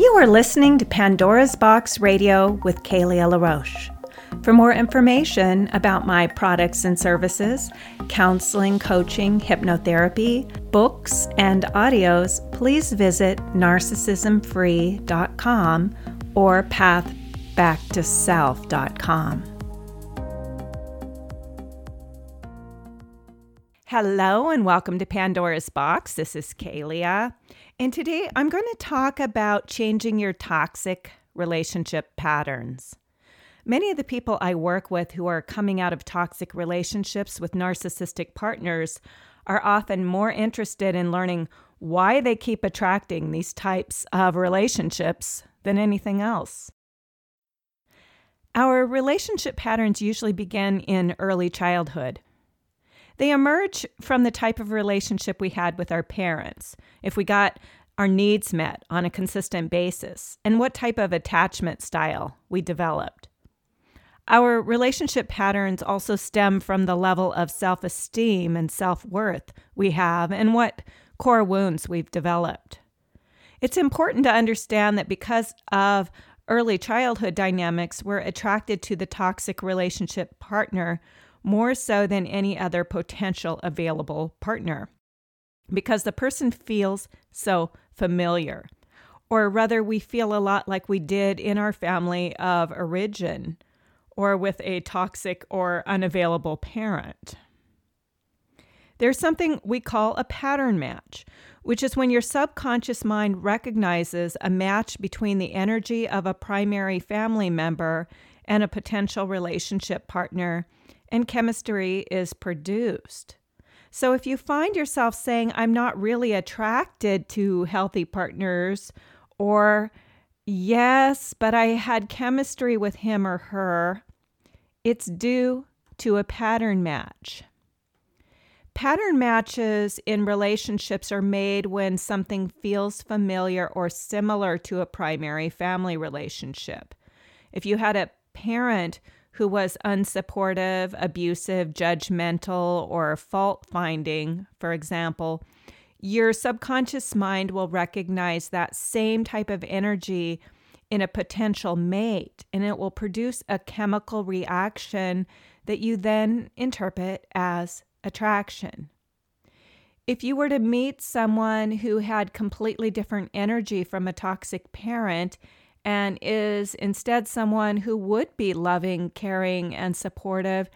You are listening to Pandora's Box Radio with Kaleah LaRoche. For more information about my products and services, counseling, coaching, hypnotherapy, books, and audios, please visit narcissismfree.com or pathbacktoself.com. Hello and welcome to Pandora's Box. This is Kaleah. And today I'm going to talk about changing your toxic relationship patterns. Many of the people I work with who are coming out of toxic relationships with narcissistic partners are often more interested in learning why they keep attracting these types of relationships than anything else. Our relationship patterns usually begin in early childhood. They emerge from the type of relationship we had with our parents. If we got our needs met on a consistent basis, and what type of attachment style we developed. Our relationship patterns also stem from the level of self esteem and self worth we have and what core wounds we've developed. It's important to understand that because of early childhood dynamics, we're attracted to the toxic relationship partner more so than any other potential available partner because the person feels so familiar. Or rather, we feel a lot like we did in our family of origin or with a toxic or unavailable parent. There's something we call a pattern match, which is when your subconscious mind recognizes a match between the energy of a primary family member and a potential relationship partner, and chemistry is produced. So if you find yourself saying, I'm not really attracted to healthy partners, or yes, but I had chemistry with him or her, it's due to a pattern match. Pattern matches in relationships are made when something feels familiar or similar to a primary family relationship. If you had a parent who was unsupportive, abusive, judgmental, or fault finding, for example, your subconscious mind will recognize that same type of energy in a potential mate, and it will produce a chemical reaction that you then interpret as attraction. If you were to meet someone who had completely different energy from a toxic parent and is instead someone who would be loving, caring, and supportive,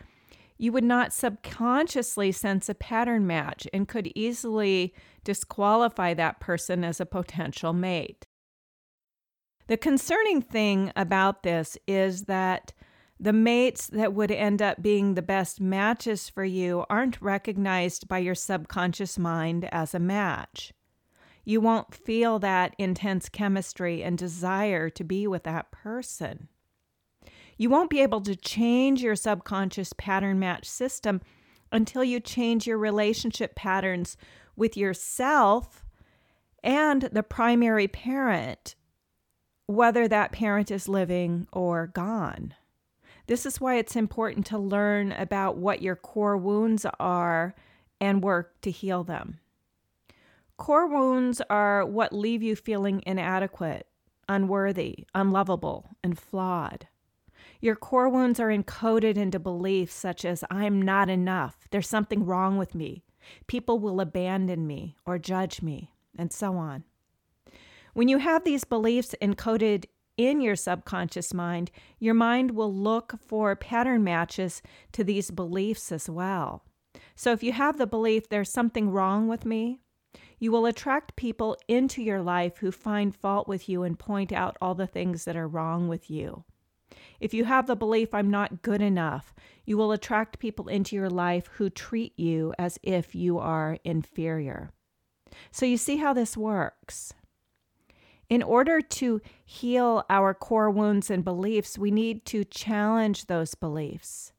you would not subconsciously sense a pattern match and could easily disqualify that person as a potential mate. The concerning thing about this is that the mates that would end up being the best matches for you aren't recognized by your subconscious mind as a match. You won't feel that intense chemistry and desire to be with that person. You won't be able to change your subconscious pattern match system until you change your relationship patterns with yourself and the primary parent whether that parent is living or gone. This is why it's important to learn about what your core wounds are and work to heal them. Core wounds are what leave you feeling inadequate, unworthy, unlovable, and flawed. Your core wounds are encoded into beliefs such as I'm not enough, there's something wrong with me, people will abandon me or judge me, and so on. When you have these beliefs encoded in your subconscious mind, your mind will look for pattern matches to these beliefs as well. So if you have the belief there's something wrong with me, you will attract people into your life who find fault with you and point out all the things that are wrong with you. If you have the belief I'm not good enough, you will attract people into your life who treat you as if you are inferior. So you see how this works. In order to heal our core wounds and beliefs, we need to challenge those beliefs.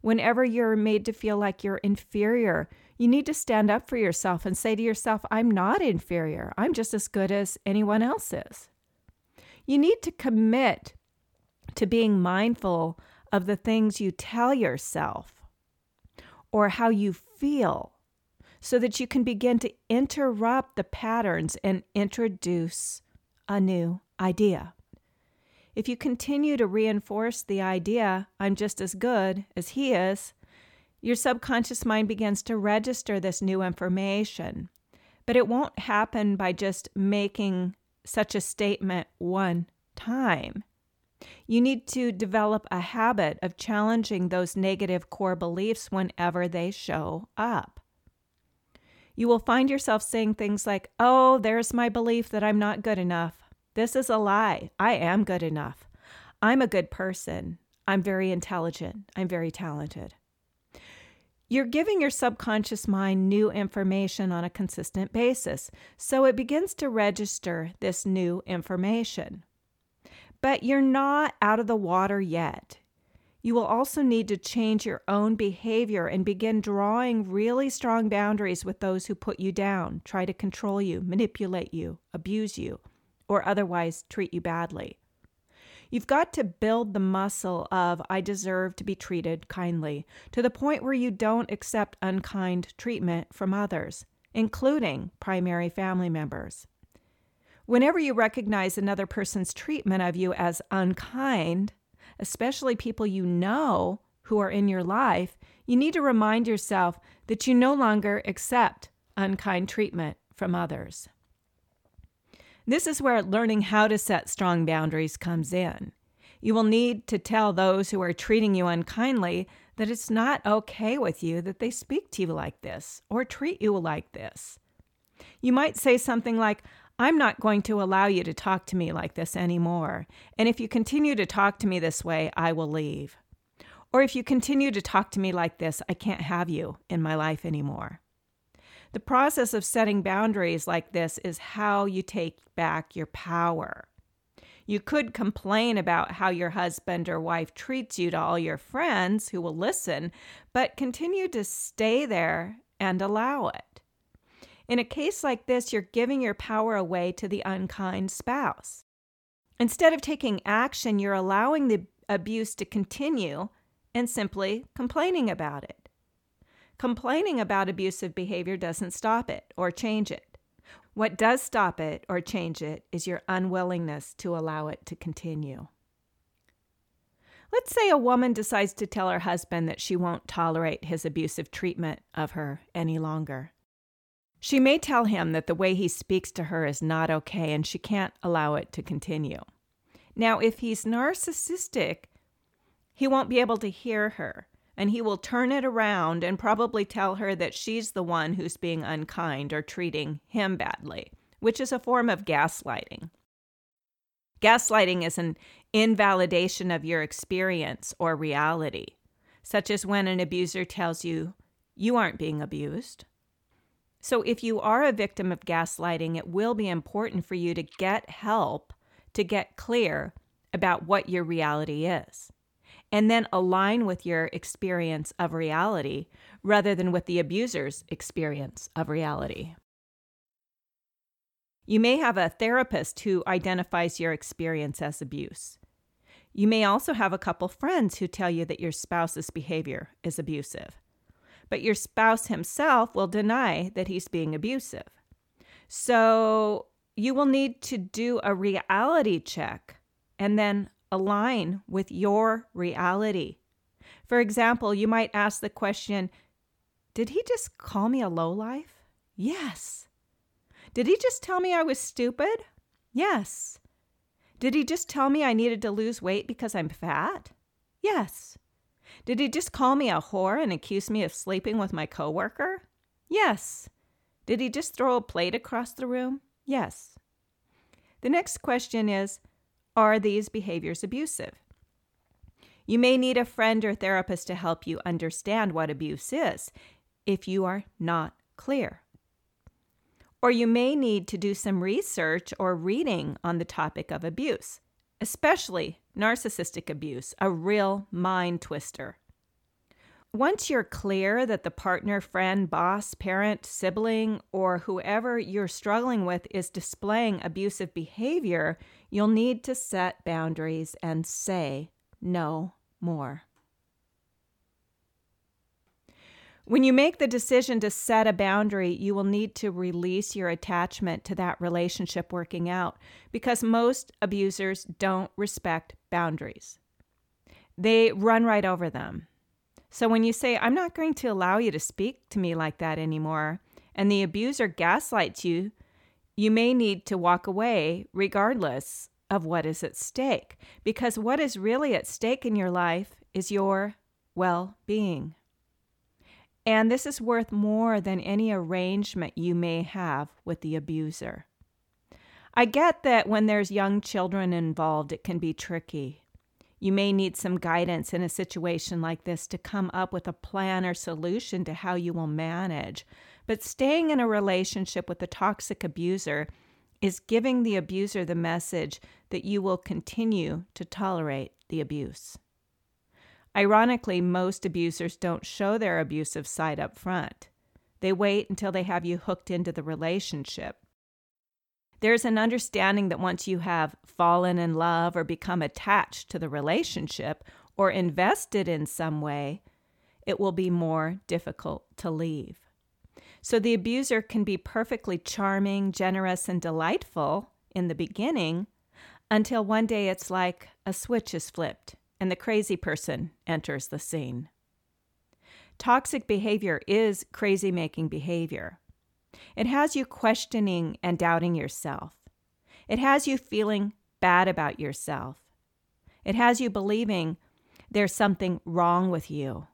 Whenever you're made to feel like you're inferior, you need to stand up for yourself and say to yourself, I'm not inferior. I'm just as good as anyone else is. You need to commit to being mindful of the things you tell yourself or how you feel so that you can begin to interrupt the patterns and introduce a new idea. If you continue to reinforce the idea, I'm just as good as he is, your subconscious mind begins to register this new information. But it won't happen by just making such a statement one time. You need to develop a habit of challenging those negative core beliefs whenever they show up. You will find yourself saying things like, Oh, there's my belief that I'm not good enough. This is a lie. I am good enough. I'm a good person. I'm very intelligent. I'm very talented. You're giving your subconscious mind new information on a consistent basis, so it begins to register this new information. But you're not out of the water yet. You will also need to change your own behavior and begin drawing really strong boundaries with those who put you down, try to control you, manipulate you, abuse you, or otherwise treat you badly. You've got to build the muscle of I deserve to be treated kindly to the point where you don't accept unkind treatment from others, including primary family members. Whenever you recognize another person's treatment of you as unkind, especially people you know who are in your life, you need to remind yourself that you no longer accept unkind treatment from others. This is where learning how to set strong boundaries comes in. You will need to tell those who are treating you unkindly that it's not okay with you that they speak to you like this or treat you like this. You might say something like, I'm not going to allow you to talk to me like this anymore. And if you continue to talk to me this way, I will leave. Or if you continue to talk to me like this, I can't have you in my life anymore. The process of setting boundaries like this is how you take back your power. You could complain about how your husband or wife treats you to all your friends who will listen, but continue to stay there and allow it. In a case like this, you're giving your power away to the unkind spouse. Instead of taking action, you're allowing the abuse to continue and simply complaining about it. Complaining about abusive behavior doesn't stop it or change it. What does stop it or change it is your unwillingness to allow it to continue. Let's say a woman decides to tell her husband that she won't tolerate his abusive treatment of her any longer. She may tell him that the way he speaks to her is not okay and she can't allow it to continue. Now, if he's narcissistic, he won't be able to hear her and he will turn it around and probably tell her that she's the one who's being unkind or treating him badly, which is a form of gaslighting. Gaslighting is an invalidation of your experience or reality, such as when an abuser tells you you aren't being abused so, if you are a victim of gaslighting, it will be important for you to get help to get clear about what your reality is, and then align with your experience of reality rather than with the abuser's experience of reality. You may have a therapist who identifies your experience as abuse. You may also have a couple friends who tell you that your spouse's behavior is abusive but your spouse himself will deny that he's being abusive. So you will need to do a reality check and then align with your reality. For example, you might ask the question Did he just call me a lowlife? Yes. Did he just tell me I was stupid? Yes. Did he just tell me I needed to lose weight because I'm fat? Yes. Did he just call me a whore and accuse me of sleeping with my coworker? Yes. Did he just throw a plate across the room? Yes. The next question is Are these behaviors abusive? You may need a friend or therapist to help you understand what abuse is if you are not clear. Or you may need to do some research or reading on the topic of abuse especially narcissistic abuse, a real mind twister. Once you're clear that the partner, friend, boss, parent, sibling, or whoever you're struggling with is displaying abusive behavior, you'll need to set boundaries and say no more. When you make the decision to set a boundary, you will need to release your attachment to that relationship working out because most abusers don't respect boundaries. They run right over them. So when you say, I'm not going to allow you to speak to me like that anymore, and the abuser gaslights you, you may need to walk away regardless of what is at stake, because what is really at stake in your life is your well being. And this is worth more than any arrangement you may have with the abuser. I get that when there's young children involved, it can be tricky. You may need some guidance in a situation like this to come up with a plan or solution to how you will manage. But staying in a relationship with a toxic abuser is giving the abuser the message that you will continue to tolerate the abuse. Ironically, most abusers don't show their abusive side up front. They wait until they have you hooked into the relationship. There's an understanding that once you have fallen in love or become attached to the relationship or invested in some way, it will be more difficult to leave. So the abuser can be perfectly charming, generous, and delightful in the beginning until one day it's like a switch is flipped and the crazy person enters the scene. Toxic behavior is crazy making behavior. It has you questioning and doubting yourself. It has you feeling bad about yourself. It has you believing there's something wrong with you.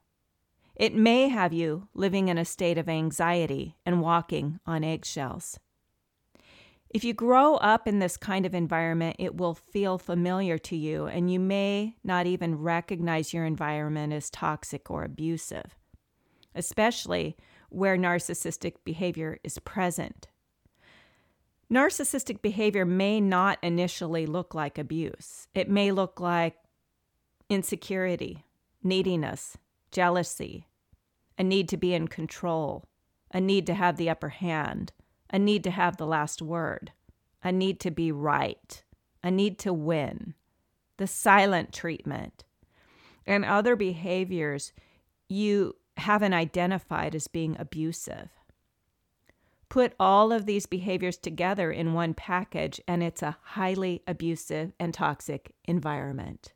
It may have you living in a state of anxiety and walking on eggshells. If you grow up in this kind of environment, it will feel familiar to you, and you may not even recognize your environment as toxic or abusive, especially where narcissistic behavior is present. Narcissistic behavior may not initially look like abuse, it may look like insecurity, neediness, jealousy, a need to be in control, a need to have the upper hand a need to have the last word, a need to be right, a need to win, the silent treatment, and other behaviors you haven't identified as being abusive. Put all of these behaviors together in one package, and it's a highly abusive and toxic environment.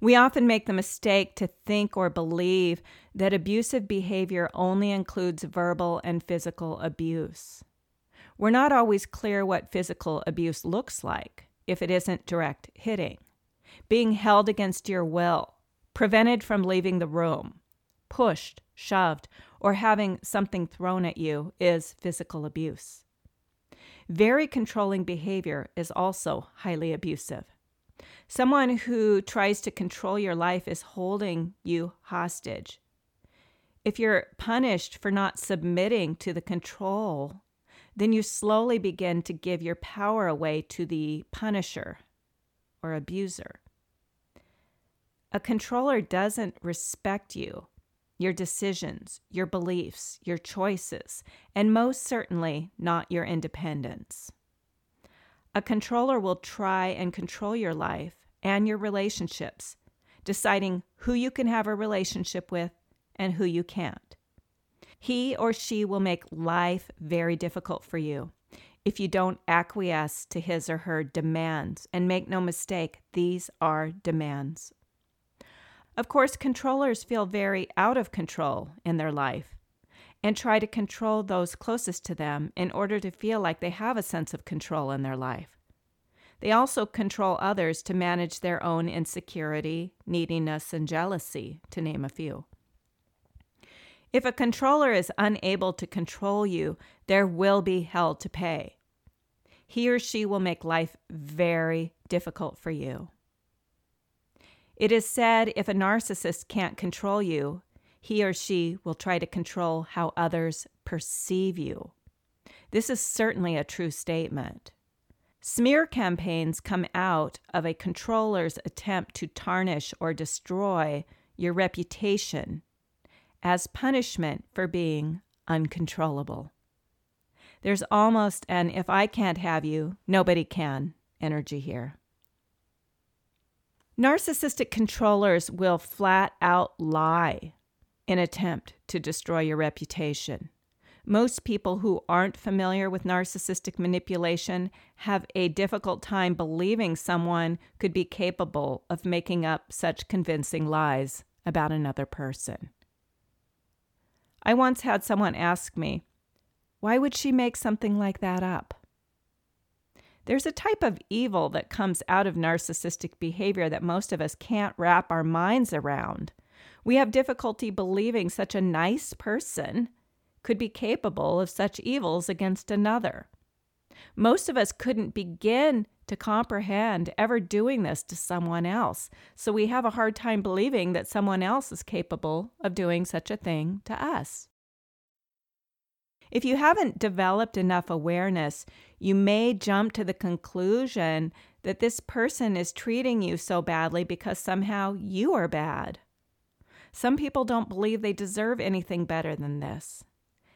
We often make the mistake to think or believe that abusive behavior only includes verbal and physical abuse. We're not always clear what physical abuse looks like if it isn't direct hitting. Being held against your will, prevented from leaving the room, pushed, shoved, or having something thrown at you is physical abuse. Very controlling behavior is also highly abusive. Someone who tries to control your life is holding you hostage. If you're punished for not submitting to the control, then you slowly begin to give your power away to the punisher or abuser. A controller doesn't respect you, your decisions, your beliefs, your choices, and most certainly not your independence. A controller will try and control your life and your relationships, deciding who you can have a relationship with and who you can't. He or she will make life very difficult for you if you don't acquiesce to his or her demands. And make no mistake, these are demands. Of course, controllers feel very out of control in their life and try to control those closest to them in order to feel like they have a sense of control in their life. They also control others to manage their own insecurity, neediness, and jealousy, to name a few. If a controller is unable to control you, there will be hell to pay. He or she will make life very difficult for you. It is said if a narcissist can't control you, he or she will try to control how others perceive you. This is certainly a true statement. Smear campaigns come out of a controller's attempt to tarnish or destroy your reputation as punishment for being uncontrollable. There's almost an if I can't have you, nobody can energy here. Narcissistic controllers will flat out lie. in attempt to destroy your reputation. Most people who aren't familiar with narcissistic manipulation have a difficult time believing someone could be capable of making up such convincing lies about another person. I once had someone ask me, Why would she make something like that up? There's a type of evil that comes out of narcissistic behavior that most of us can't wrap our minds around. We have difficulty believing such a nice person could be capable of such evils against another. Most of us couldn't begin to comprehend ever doing this to someone else, so we have a hard time believing that someone else is capable of doing such a thing to us. If you haven't developed enough awareness, you may jump to the conclusion that this person is treating you so badly because somehow you are bad. Some people don't believe they deserve anything better than this.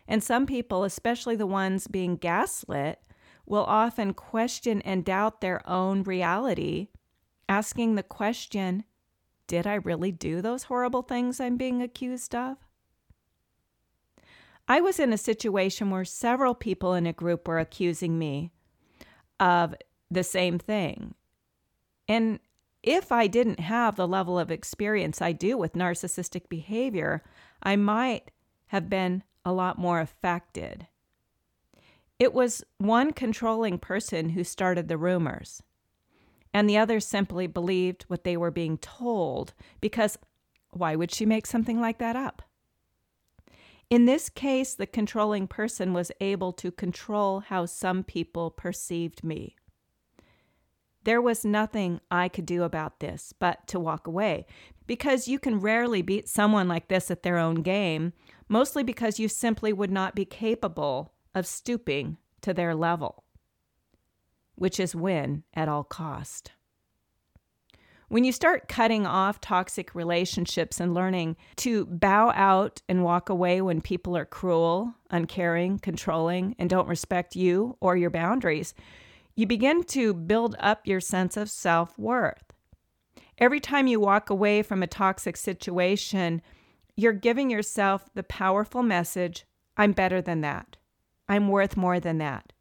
And some people, especially the ones being gaslit, will often question and doubt their own reality, asking the question Did I really do those horrible things I'm being accused of? I was in a situation where several people in a group were accusing me of the same thing. And if I didn't have the level of experience I do with narcissistic behavior, I might have been a lot more affected. It was one controlling person who started the rumors, and the others simply believed what they were being told because why would she make something like that up? In this case, the controlling person was able to control how some people perceived me. There was nothing I could do about this but to walk away, because you can rarely beat someone like this at their own game, mostly because you simply would not be capable of stooping to their level, which is win at all cost. When you start cutting off toxic relationships and learning to bow out and walk away when people are cruel, uncaring, controlling, and don't respect you or your boundaries, you begin to build up your sense of self worth. Every time you walk away from a toxic situation, you're giving yourself the powerful message I'm better than that. I'm worth more than that.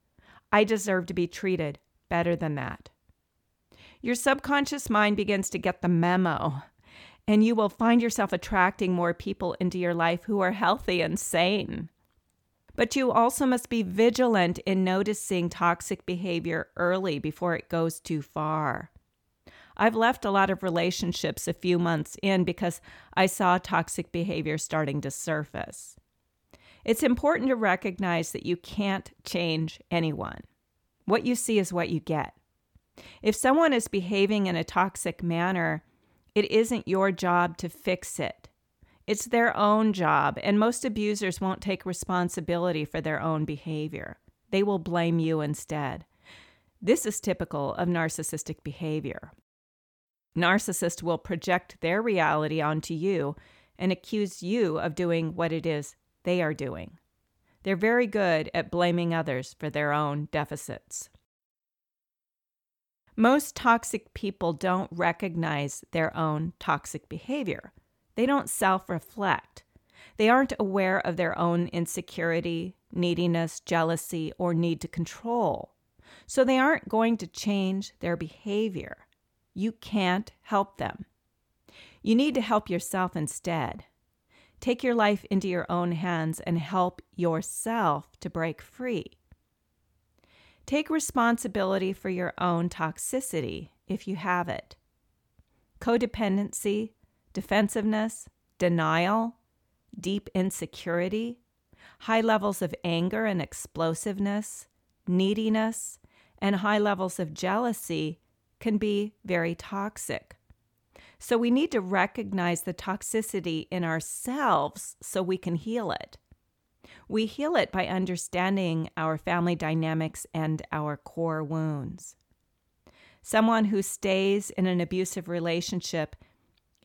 I deserve to be treated better than that. Your subconscious mind begins to get the memo, and you will find yourself attracting more people into your life who are healthy and sane. But you also must be vigilant in noticing toxic behavior early before it goes too far. I've left a lot of relationships a few months in because I saw toxic behavior starting to surface. It's important to recognize that you can't change anyone. What you see is what you get. If someone is behaving in a toxic manner, it isn't your job to fix it. It's their own job, and most abusers won't take responsibility for their own behavior. They will blame you instead. This is typical of narcissistic behavior. Narcissists will project their reality onto you and accuse you of doing what it is they are doing. They're very good at blaming others for their own deficits. Most toxic people don't recognize their own toxic behavior. They don't self reflect. They aren't aware of their own insecurity, neediness, jealousy, or need to control. So they aren't going to change their behavior. You can't help them. You need to help yourself instead. Take your life into your own hands and help yourself to break free. Take responsibility for your own toxicity if you have it. Codependency, defensiveness, denial, deep insecurity, high levels of anger and explosiveness, neediness, and high levels of jealousy can be very toxic. So we need to recognize the toxicity in ourselves so we can heal it. We heal it by understanding our family dynamics and our core wounds. Someone who stays in an abusive relationship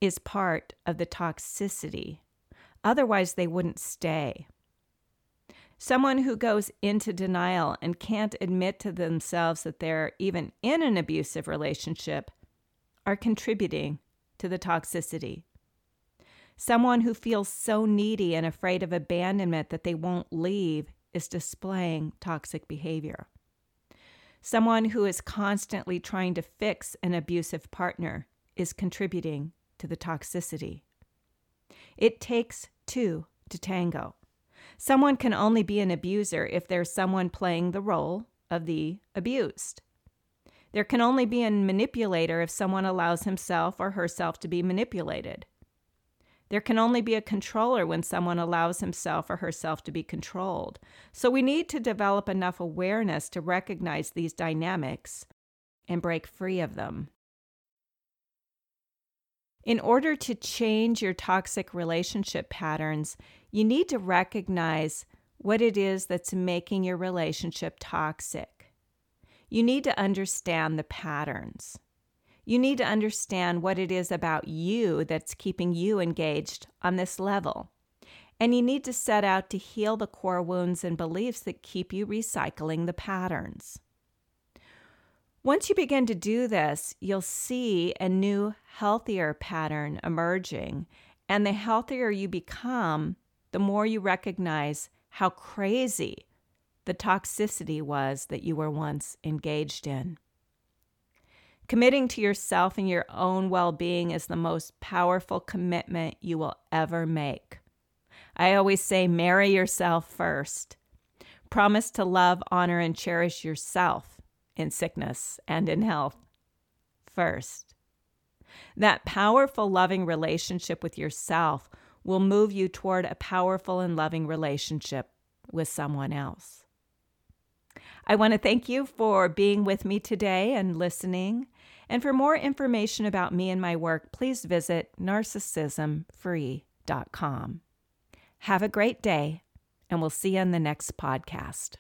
is part of the toxicity. Otherwise, they wouldn't stay. Someone who goes into denial and can't admit to themselves that they're even in an abusive relationship are contributing to the toxicity. Someone who feels so needy and afraid of abandonment that they won't leave is displaying toxic behavior. Someone who is constantly trying to fix an abusive partner is contributing to the toxicity. It takes two to tango. Someone can only be an abuser if there's someone playing the role of the abused. There can only be a manipulator if someone allows himself or herself to be manipulated. There can only be a controller when someone allows himself or herself to be controlled. So we need to develop enough awareness to recognize these dynamics and break free of them. In order to change your toxic relationship patterns, you need to recognize what it is that's making your relationship toxic. You need to understand the patterns. You need to understand what it is about you that's keeping you engaged on this level. And you need to set out to heal the core wounds and beliefs that keep you recycling the patterns. Once you begin to do this, you'll see a new, healthier pattern emerging. And the healthier you become, the more you recognize how crazy the toxicity was that you were once engaged in. Committing to yourself and your own well being is the most powerful commitment you will ever make. I always say, marry yourself first. Promise to love, honor, and cherish yourself in sickness and in health first. That powerful, loving relationship with yourself will move you toward a powerful and loving relationship with someone else. I want to thank you for being with me today and listening. And for more information about me and my work, please visit narcissismfree.com. Have a great day, and we'll see you on the next podcast.